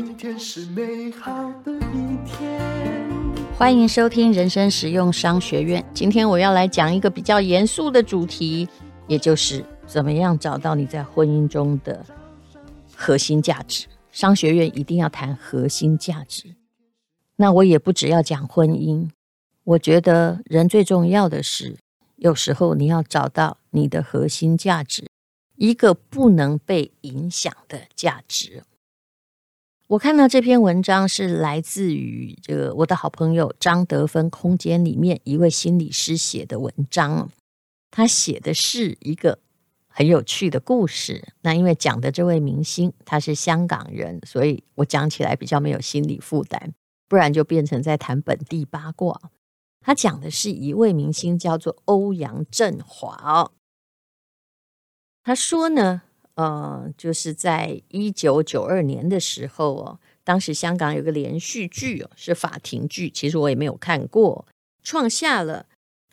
今天是美好的一天。欢迎收听人生实用商学院。今天我要来讲一个比较严肃的主题，也就是怎么样找到你在婚姻中的核心价值。商学院一定要谈核心价值。那我也不只要讲婚姻，我觉得人最重要的是，有时候你要找到你的核心价值，一个不能被影响的价值。我看到这篇文章是来自于这个我的好朋友张德芬空间里面一位心理师写的文章，他写的是一个很有趣的故事。那因为讲的这位明星他是香港人，所以我讲起来比较没有心理负担，不然就变成在谈本地八卦。他讲的是一位明星叫做欧阳震华，他说呢。呃，就是在一九九二年的时候哦，当时香港有个连续剧哦，是法庭剧，其实我也没有看过，创下了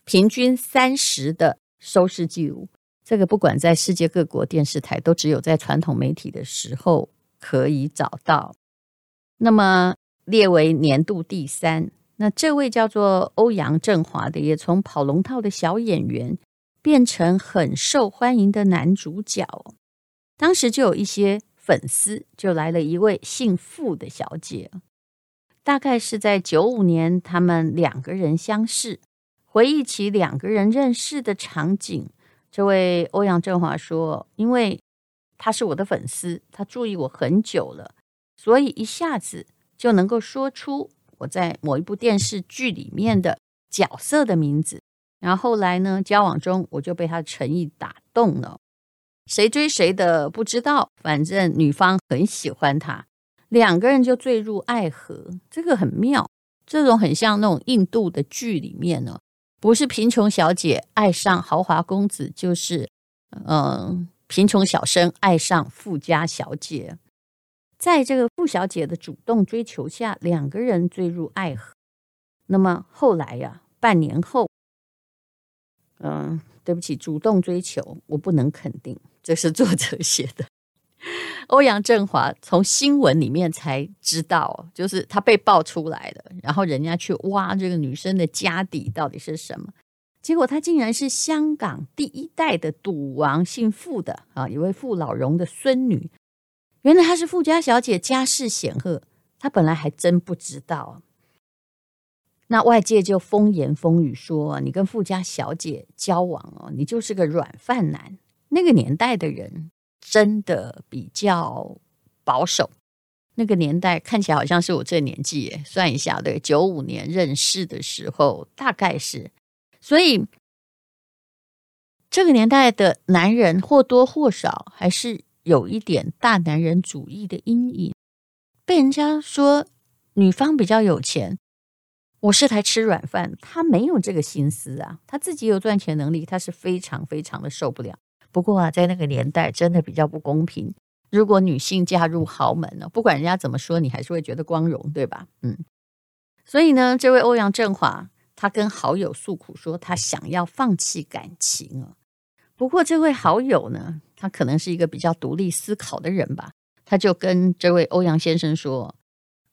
平均三十的收视记录。这个不管在世界各国电视台，都只有在传统媒体的时候可以找到。那么列为年度第三。那这位叫做欧阳震华的，也从跑龙套的小演员变成很受欢迎的男主角。当时就有一些粉丝就来了一位姓傅的小姐，大概是在九五年，他们两个人相识，回忆起两个人认识的场景。这位欧阳震华说：“因为他是我的粉丝，他注意我很久了，所以一下子就能够说出我在某一部电视剧里面的角色的名字。然后后来呢，交往中我就被他的诚意打动了。”谁追谁的不知道，反正女方很喜欢他，两个人就坠入爱河。这个很妙，这种很像那种印度的剧里面呢，不是贫穷小姐爱上豪华公子，就是嗯，贫穷小生爱上富家小姐。在这个富小姐的主动追求下，两个人坠入爱河。那么后来呀，半年后，嗯，对不起，主动追求我不能肯定。这是作者 写的。欧阳震华从新闻里面才知道，就是他被爆出来的，然后人家去挖这个女生的家底到底是什么，结果她竟然是香港第一代的赌王，姓傅的啊，一位傅老荣的孙女。原来她是富家小姐，家世显赫，她本来还真不知道。那外界就风言风语说，你跟富家小姐交往哦，你就是个软饭男。那个年代的人真的比较保守。那个年代看起来好像是我这年纪，算一下，对，九五年认识的时候大概是。所以这个年代的男人或多或少还是有一点大男人主义的阴影。被人家说女方比较有钱，我是来吃软饭，他没有这个心思啊，他自己有赚钱能力，他是非常非常的受不了。不过啊，在那个年代真的比较不公平。如果女性嫁入豪门呢，不管人家怎么说，你还是会觉得光荣，对吧？嗯。所以呢，这位欧阳震华他跟好友诉苦说，他想要放弃感情啊。不过这位好友呢，他可能是一个比较独立思考的人吧，他就跟这位欧阳先生说：“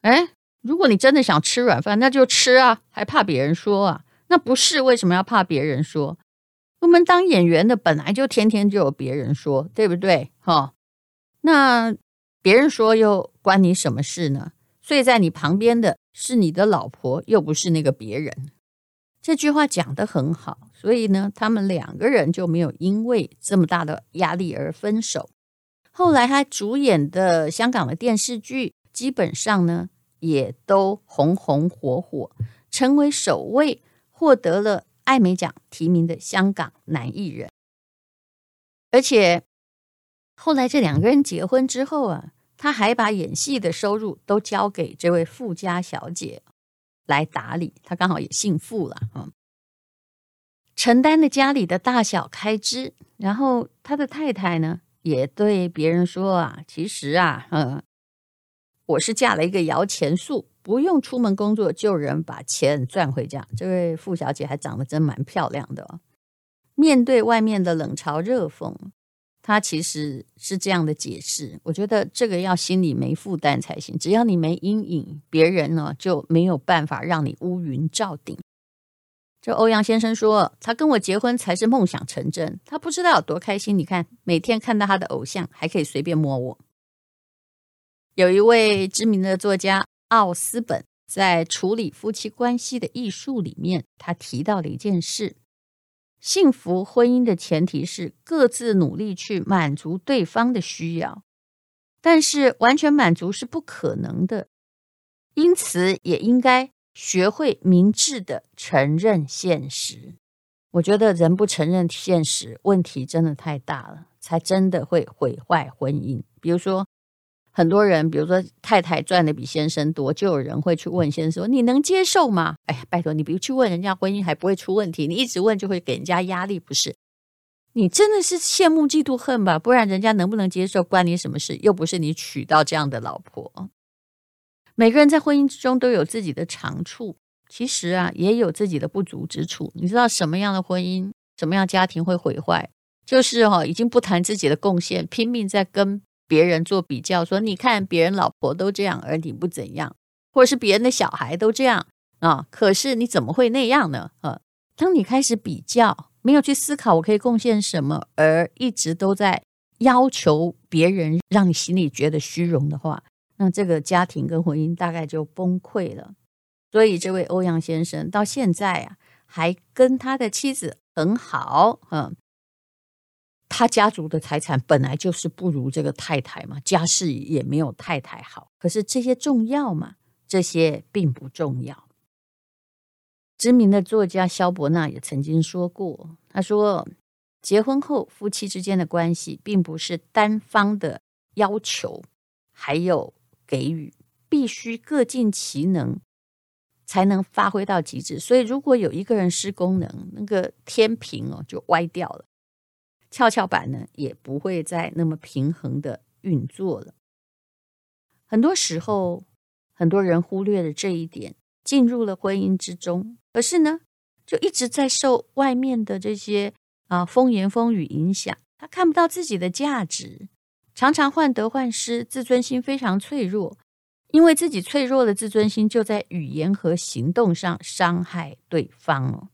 哎，如果你真的想吃软饭，那就吃啊，还怕别人说啊？那不是为什么要怕别人说？”我们当演员的本来就天天就有别人说，对不对？哈、那别人说又关你什么事呢？睡在你旁边的是你的老婆，又不是那个别人。这句话讲得很好，所以呢，他们两个人就没有因为这么大的压力而分手。后来他主演的香港的电视剧，基本上呢也都红红火火，成为首位获得了。艾美奖提名的香港男艺人，而且后来这两个人结婚之后啊，他还把演戏的收入都交给这位富家小姐来打理，他刚好也姓傅了啊，承担了家里的大小开支。然后他的太太呢，也对别人说啊，其实啊，嗯，我是嫁了一个摇钱树。不用出门工作，就能把钱赚回家。这位傅小姐还长得真蛮漂亮的哦。面对外面的冷嘲热讽，她其实是这样的解释，我觉得这个要心里没负担才行。只要你没阴影，别人呢就没有办法让你乌云罩顶。这欧阳先生说，他跟我结婚才是梦想成真，他不知道有多开心。你看，每天看到他的偶像，还可以随便摸我。有一位知名的作家奥斯本在处理夫妻关系的艺术里面，他提到了一件事。幸福婚姻的前提是各自努力去满足对方的需要，但是完全满足是不可能的，因此也应该学会明智的承认现实。我觉得人不承认现实，问题真的太大了，才真的会毁坏婚姻。比如说。很多人，比如说太太赚的比先生多，就有人会去问先生说：“你能接受吗？”哎呀，拜托你，不去问人家婚姻还不会出问题，你一直问就会给人家压力，不是？你真的是羡慕嫉妒恨吧？不然人家能不能接受关你什么事？又不是你娶到这样的老婆。每个人在婚姻之中都有自己的长处，其实啊，也有自己的不足之处。你知道什么样的婚姻，什么样家庭会毁坏？就是哈、哦，已经不谈自己的贡献，拼命在跟。别人做比较，说你看别人老婆都这样，而你不怎样，或者是别人的小孩都这样啊，可是你怎么会那样呢？呃，当你开始比较，没有去思考我可以贡献什么，而一直都在要求别人，让你心里觉得虚荣的话，那这个家庭跟婚姻大概就崩溃了。所以这位欧阳先生到现在啊，还跟他的妻子很好，嗯。他家族的财产本来就是不如这个太太嘛，家世也没有太太好。可是这些重要吗？这些并不重要。知名的作家萧伯纳也曾经说过，他说：“结婚后夫妻之间的关系，并不是单方的要求，还有给予，必须各尽其能，才能发挥到极致。所以，如果有一个人失功能，那个天平哦就歪掉了。”跷跷板呢，也不会再那么平衡的运作了。很多时候，很多人忽略了这一点，进入了婚姻之中，可是呢，就一直在受外面的这些啊风言风语影响，他看不到自己的价值，常常患得患失，自尊心非常脆弱，因为自己脆弱的自尊心，就在语言和行动上伤害对方哦。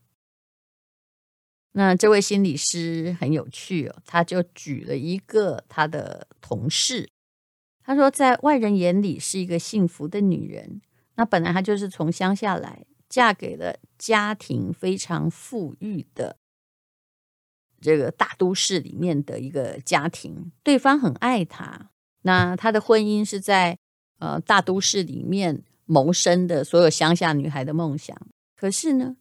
那这位心理师很有趣哦，他就举了一个他的同事，他说，在外人眼里是一个幸福的女人。那本来她就是从乡下来，嫁给了家庭非常富裕的这个大都市里面的一个家庭，对方很爱她。那她的婚姻是在呃大都市里面谋生的所有乡下女孩的梦想。可是呢，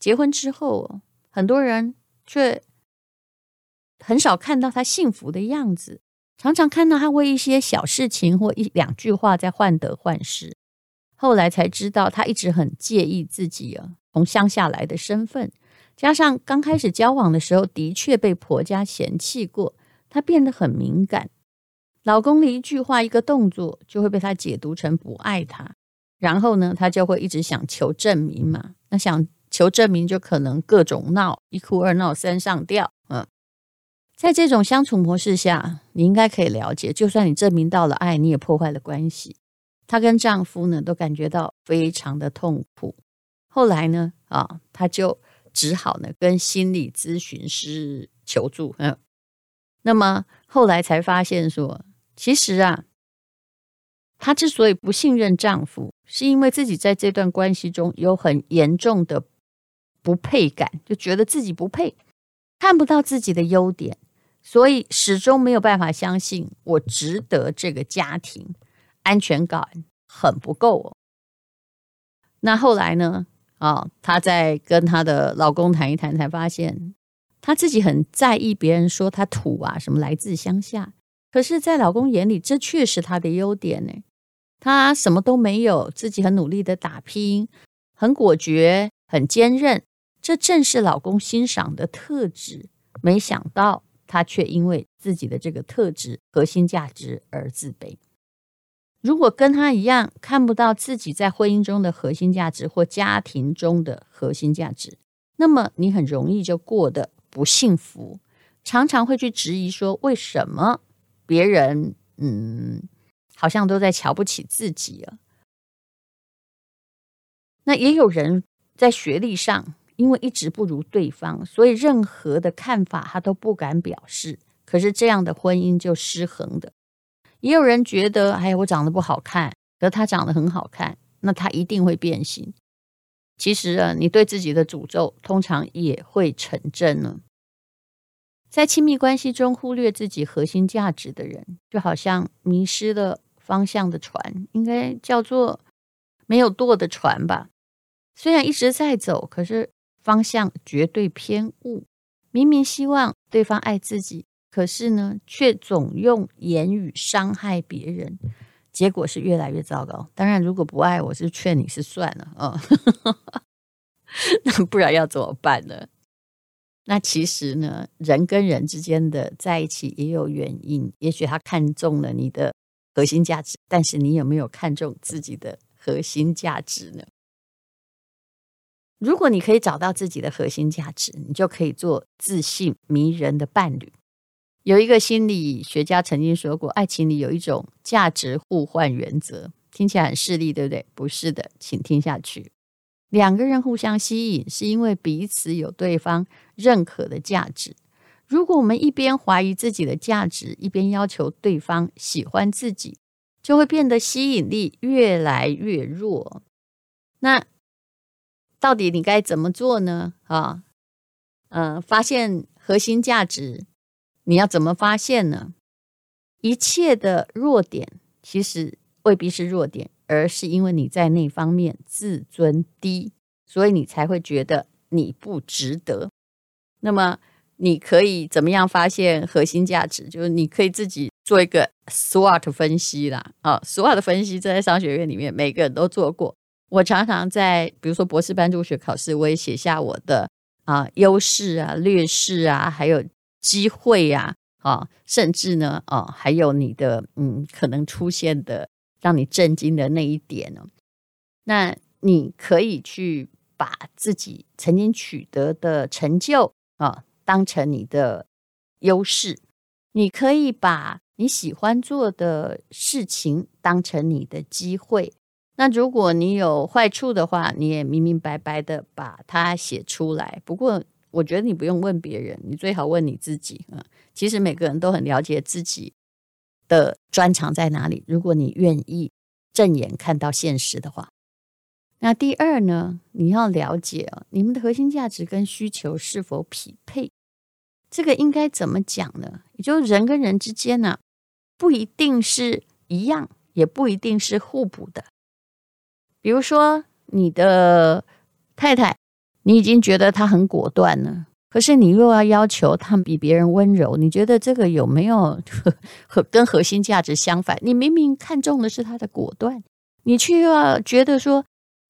结婚之后。很多人却很少看到他幸福的样子，常常看到他为一些小事情或一两句话在患得患失。后来才知道，他一直很介意自己啊从乡下来的身份，加上刚开始交往的时候的确被婆家嫌弃过，他变得很敏感。老公的一句话、一个动作就会被他解读成不爱他，然后呢，他就会一直想求证明嘛，那想。求证明就可能各种闹，一哭二闹三上吊。嗯，在这种相处模式下，你应该可以了解，就算你证明到了爱，你也破坏了关系。她跟丈夫呢都感觉到非常的痛苦。后来呢，啊，她就只好呢跟心理咨询师求助。嗯，那么后来才发现说，其实啊，她之所以不信任丈夫，是因为自己在这段关系中有很严重的。不配感，就觉得自己不配，看不到自己的优点，所以始终没有办法相信我值得这个家庭，安全感很不够哦。那后来呢？啊、哦，她在跟她的老公谈一谈，才发现她自己很在意别人说她土啊，什么来自乡下。可是，在老公眼里，这确是她的优点呢。她什么都没有，自己很努力的打拼，很果决，很坚韧。这正是老公欣赏的特质，没想到她却因为自己的这个特质、核心价值而自卑。如果跟她一样看不到自己在婚姻中的核心价值或家庭中的核心价值，那么你很容易就过得不幸福。常常会去质疑说，为什么别人嗯好像都在瞧不起自己啊？那也有人在学历上，因为一直不如对方，所以任何的看法他都不敢表示。可是这样的婚姻就失衡的。也有人觉得，哎，我长得不好看，可他长得很好看，那他一定会变心。其实啊，你对自己的诅咒通常也会成真呢。在亲密关系中忽略自己核心价值的人，就好像迷失了方向的船，应该叫做没有舵的船吧。虽然一直在走，可是方向绝对偏误。明明希望对方爱自己，可是呢，却总用言语伤害别人，结果是越来越糟糕。当然，如果不爱我，是劝你是算了啊。哦、那不然要怎么办呢？那其实呢，人跟人之间的在一起也有原因。也许他看中了你的核心价值，但是你有没有看中自己的核心价值呢？如果你可以找到自己的核心价值，你就可以做自信迷人的伴侣。有一个心理学家曾经说过，爱情里有一种价值互换原则，听起来很势利，对不对？不是的，请听下去。两个人互相吸引，是因为彼此有对方认可的价值。如果我们一边怀疑自己的价值，一边要求对方喜欢自己，就会变得吸引力越来越弱。那到底你该怎么做呢？啊，嗯，发现核心价值，你要怎么发现呢？一切的弱点其实未必是弱点，而是因为你在那方面自尊低，所以你才会觉得你不值得。那么你可以怎么样发现核心价值？就是你可以自己做一个 SWOT 分析啦。啊，SWOT 分析这在商学院里面每个人都做过。我常常在，比如说博士班入学考试，我也写下我的啊优势啊、劣势啊，还有机会呀，啊，甚至呢，啊，还有你的嗯可能出现的让你震惊的那一点呢。那你可以去把自己曾经取得的成就啊当成你的优势，你可以把你喜欢做的事情当成你的机会。那如果你有坏处的话，你也明明白白的把它写出来。不过，我觉得你不用问别人，你最好问你自己啊。其实每个人都很了解自己的专长在哪里。如果你愿意正眼看到现实的话，那第二呢，你要了解啊，你们的核心价值跟需求是否匹配？这个应该怎么讲呢？也就是人跟人之间呢，不一定是一样，也不一定是互补的。比如说，你的太太，你已经觉得她很果断了，可是你又要要求她比别人温柔，你觉得这个有没有 和跟核心价值相反？你明明看中的是她的果断，你却又要觉得说，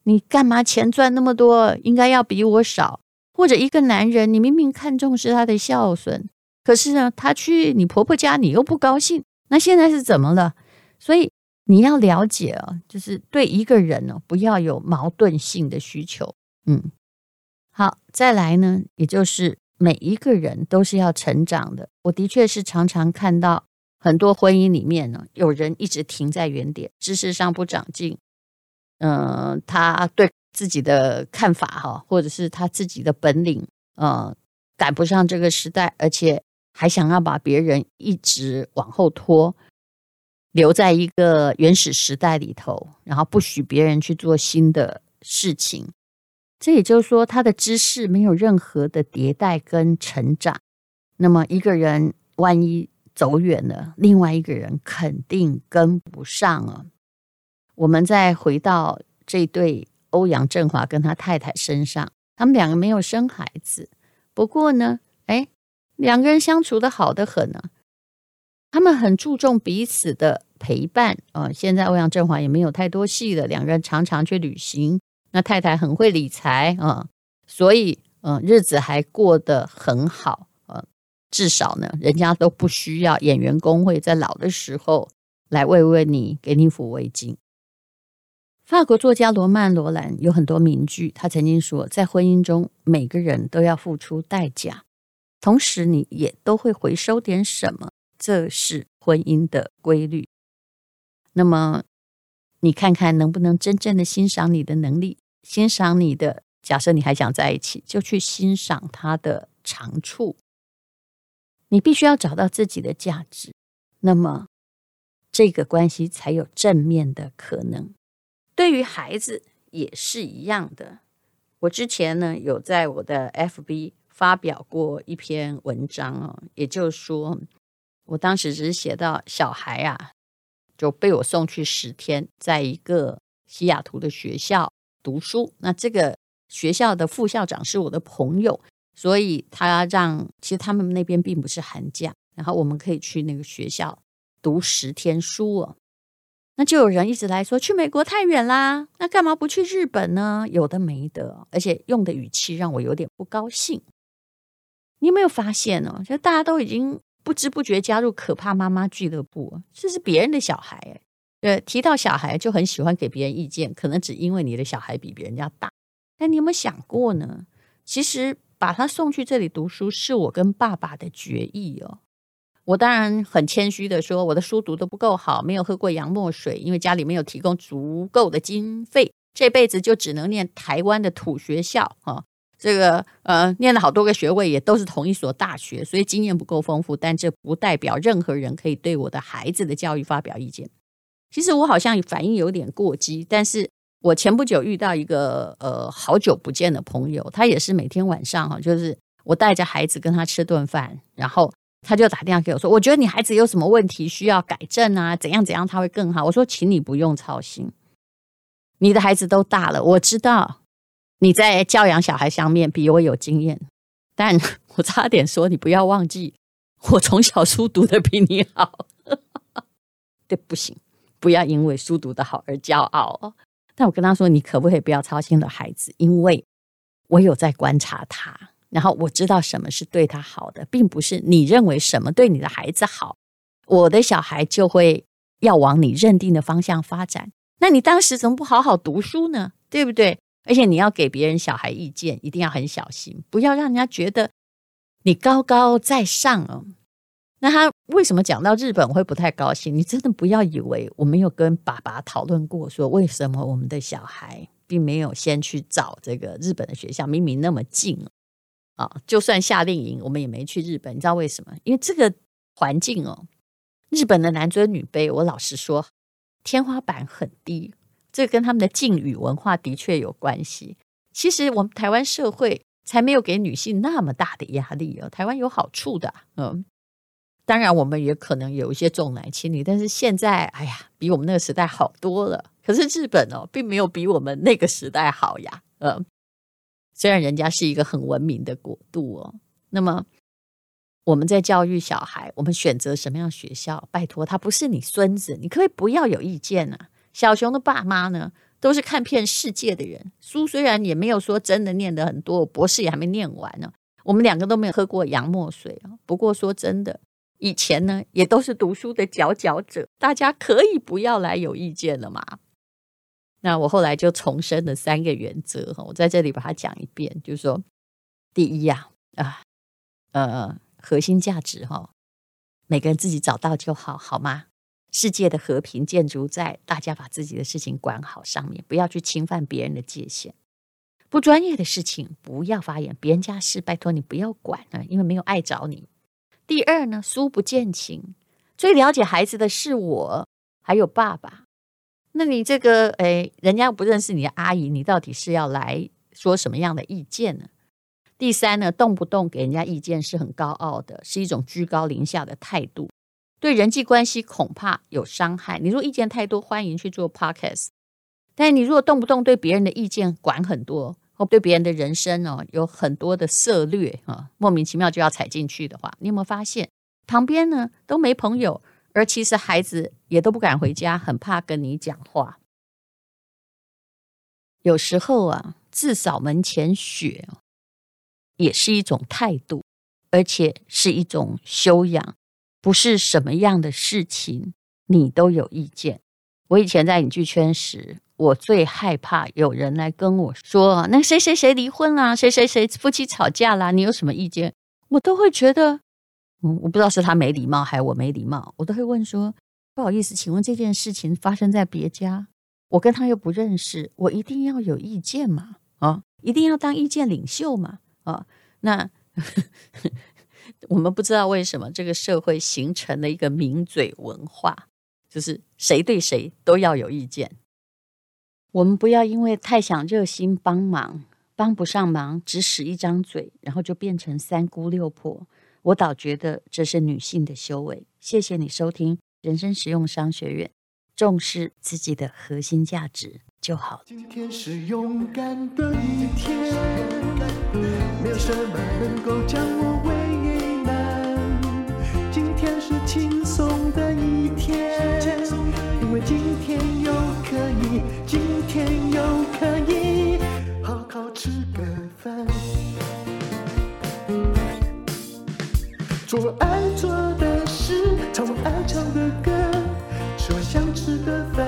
你干嘛钱赚那么多，应该要比我少？或者一个男人，你明明看中是他的孝顺，可是呢，他去你婆婆家，你又不高兴，那现在是怎么了？所以。你要了解啊，就是对一个人呢，不要有矛盾性的需求。嗯，好，再来呢，也就是每一个人都是要成长的。我的确是常常看到很多婚姻里面呢，有人一直停在原点，知识上不长进。嗯、他对自己的看法哈，或者是他自己的本领，呃，赶不上这个时代，而且还想要把别人一直往后拖。留在一个原始时代里头，然后不许别人去做新的事情。这也就是说，他的知识没有任何的迭代跟成长。那么，一个人万一走远了，另外一个人肯定跟不上啊。我们再回到这对欧阳震华跟他太太身上，他们两个没有生孩子，不过呢，哎，两个人相处的好得很呢。他们很注重彼此的陪伴啊、现在欧阳震华也没有太多戏了，两个人常常去旅行。那太太很会理财啊、所以嗯、日子还过得很好啊、至少呢，人家都不需要演员工会在老的时候来慰问你，给你抚慰金。法国作家罗曼·罗兰有很多名句，他曾经说，在婚姻中，每个人都要付出代价。同时你也都会回收点什么，这是婚姻的规律。那么，你看看能不能真正的欣赏你的能力，欣赏你的。假设你还想在一起，就去欣赏他的长处。你必须要找到自己的价值，那么这个关系才有正面的可能。对于孩子也是一样的。我之前呢有在我的 FB 发表过一篇文章哦，也就是说，我当时只是写到小孩啊就被我送去十天，在一个西雅图的学校读书。那这个。学校的副校长是我的朋友，所以他让其实他们那边并不是寒假，然后我们可以去那个学校读十天书哦。那就有人一直来说去美国太远啦，那干嘛不去日本呢？有的没的，而且用的语气让我有点不高兴。你有没有发现哦？就大家都已经不知不觉加入可怕妈妈俱乐部，这是别人的小孩哎。对，提到小孩就很喜欢给别人意见，可能只因为你的小孩比别人家大。但你有没有想过呢？其实把他送去这里读书是我跟爸爸的决议哦。我当然很谦虚的说，我的书读得不够好，没有喝过洋墨水，因为家里没有提供足够的经费，这辈子就只能念台湾的土学校啊。这个呃，念了好多个学位，也都是同一所大学，所以经验不够丰富。但这不代表任何人可以对我的孩子的教育发表意见。其实我好像反应有点过激，但是。我前不久遇到一个呃好久不见的朋友，他也是每天晚上哈，就是我带着孩子跟他吃顿饭，然后他就打电话给我说：“我觉得你孩子有什么问题需要改正啊，怎样怎样他会更好。”我说：“请你不用操心，你的孩子都大了，我知道你在教养小孩上面比我有经验，但 我差点说你不要忘记，我从小书读的比你好，对，不行，不要因为书读得好而骄傲哦。”但我跟他说：“你可不可以不要操心的孩子？因为我有在观察他，然后我知道什么是对他好的，并不是你认为什么对你的孩子好，我的小孩就会要往你认定的方向发展。那你当时怎么不好好读书呢？对不对？而且你要给别人小孩意见，一定要很小心，不要让人家觉得你高高在上哦。”那他为什么讲到日本会不太高兴？你真的不要以为我没有跟爸爸讨论过，说为什么我们的小孩并没有先去找这个日本的学校，明明那么近啊！就算夏令营，我们也没去日本。你知道为什么？因为这个环境哦，日本的男尊女卑，我老实说，天花板很低。这跟他们的敬语文化的确有关系。其实我们台湾社会才没有给女性那么大的压力哦，台湾有好处的，嗯。当然，我们也可能有一些重男轻女，但是现在，哎呀，比我们那个时代好多了。可是日本哦，并没有比我们那个时代好呀。嗯，虽然人家是一个很文明的国度哦，那么我们在教育小孩，我们选择什么样学校？拜托，他不是你孙子，你可不可以不要有意见啊？小熊的爸妈呢，都是看遍世界的人，书虽然也没有说真的念得很多，博士也还没念完呢。我们两个都没有喝过洋墨水啊。不过说真的。以前呢，也都是读书的佼佼者，大家可以不要来有意见了嘛。那我后来就重申了三个原则哈，我在这里把它讲一遍，就是说，第一呀，啊，呃，核心价值哈，每个人自己找到就好，好吗？世界的和平建筑在大家把自己的事情管好上面，不要去侵犯别人的界限。不专业的事情不要发言，别人家事拜托你不要管啊，因为没有碍着你。第二呢，书不见情，最了解孩子的是我，还有爸爸。那你这个，哎，人家不认识你的阿姨，你到底是要来说什么样的意见呢？第三呢，动不动给人家意见是很高傲的，是一种居高临下的态度，对人际关系恐怕有伤害。你如果意见太多，欢迎去做 podcast，但你如果动不动对别人的意见管很多。或对别人的人生哦，有很多的策略啊，莫名其妙就要踩进去的话，你有没有发现旁边呢都没朋友，而其实孩子也都不敢回家，很怕跟你讲话。有时候啊，自扫门前雪也是一种态度，而且是一种修养，不是什么样的事情你都有意见。我以前在影剧圈时。我最害怕有人来跟我说：“那谁谁谁离婚啦，谁谁谁夫妻吵架啦，你有什么意见？”我都会觉得，嗯，我不知道是他没礼貌还是我没礼貌，我都会问说，不好意思，请问这件事情发生在别家，我跟他又不认识，我一定要有意见吗？啊，一定要当意见领袖吗？啊，那我们不知道为什么这个社会形成了一个名嘴文化，就是谁对谁都要有意见。我们不要因为太想热心帮忙，帮不上忙，只使一张嘴，然后就变成三姑六婆。我倒觉得这是女性的修为。谢谢你收听人生实用商学院，重视自己的核心价值就好。今天是勇敢的一天，没有什么能够将我做爱做的事，唱我爱唱的歌，吃我想吃的饭，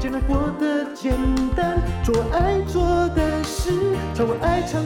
简单过得简单。做爱做的事，唱我爱唱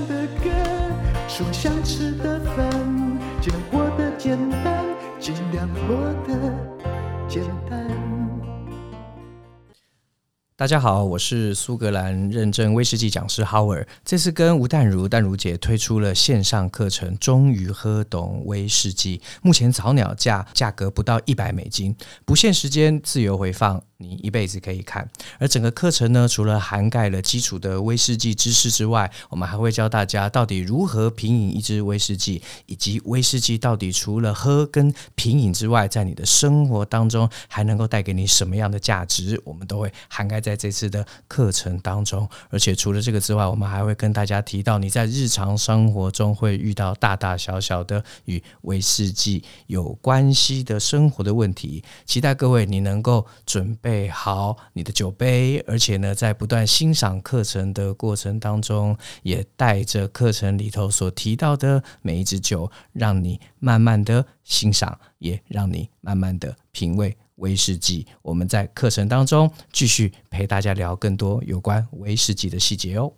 大家好，我是苏格兰认证威士忌讲师 Howard。这次跟吴淡如淡如姐推出了线上课程《终于喝懂威士忌》，目前早鸟价价格不到一百美金，不限时间，自由回放。你一辈子可以看，而整个课程呢，除了涵盖了基础的威士忌知识之外，我们还会教大家到底如何品饮一支威士忌，以及威士忌到底除了喝跟品饮之外，在你的生活当中还能够带给你什么样的价值，我们都会涵盖在这次的课程当中。而且除了这个之外，我们还会跟大家提到你在日常生活中会遇到大大小小的与威士忌有关系的生活的问题，期待各位你能够准备。备好你的酒杯，而且呢，在不断欣赏课程的过程当中，也带着课程里头所提到的每一支酒，让你慢慢的欣赏，也让你慢慢的品味威士忌。我们在课程当中继续陪大家聊更多有关威士忌的细节哦。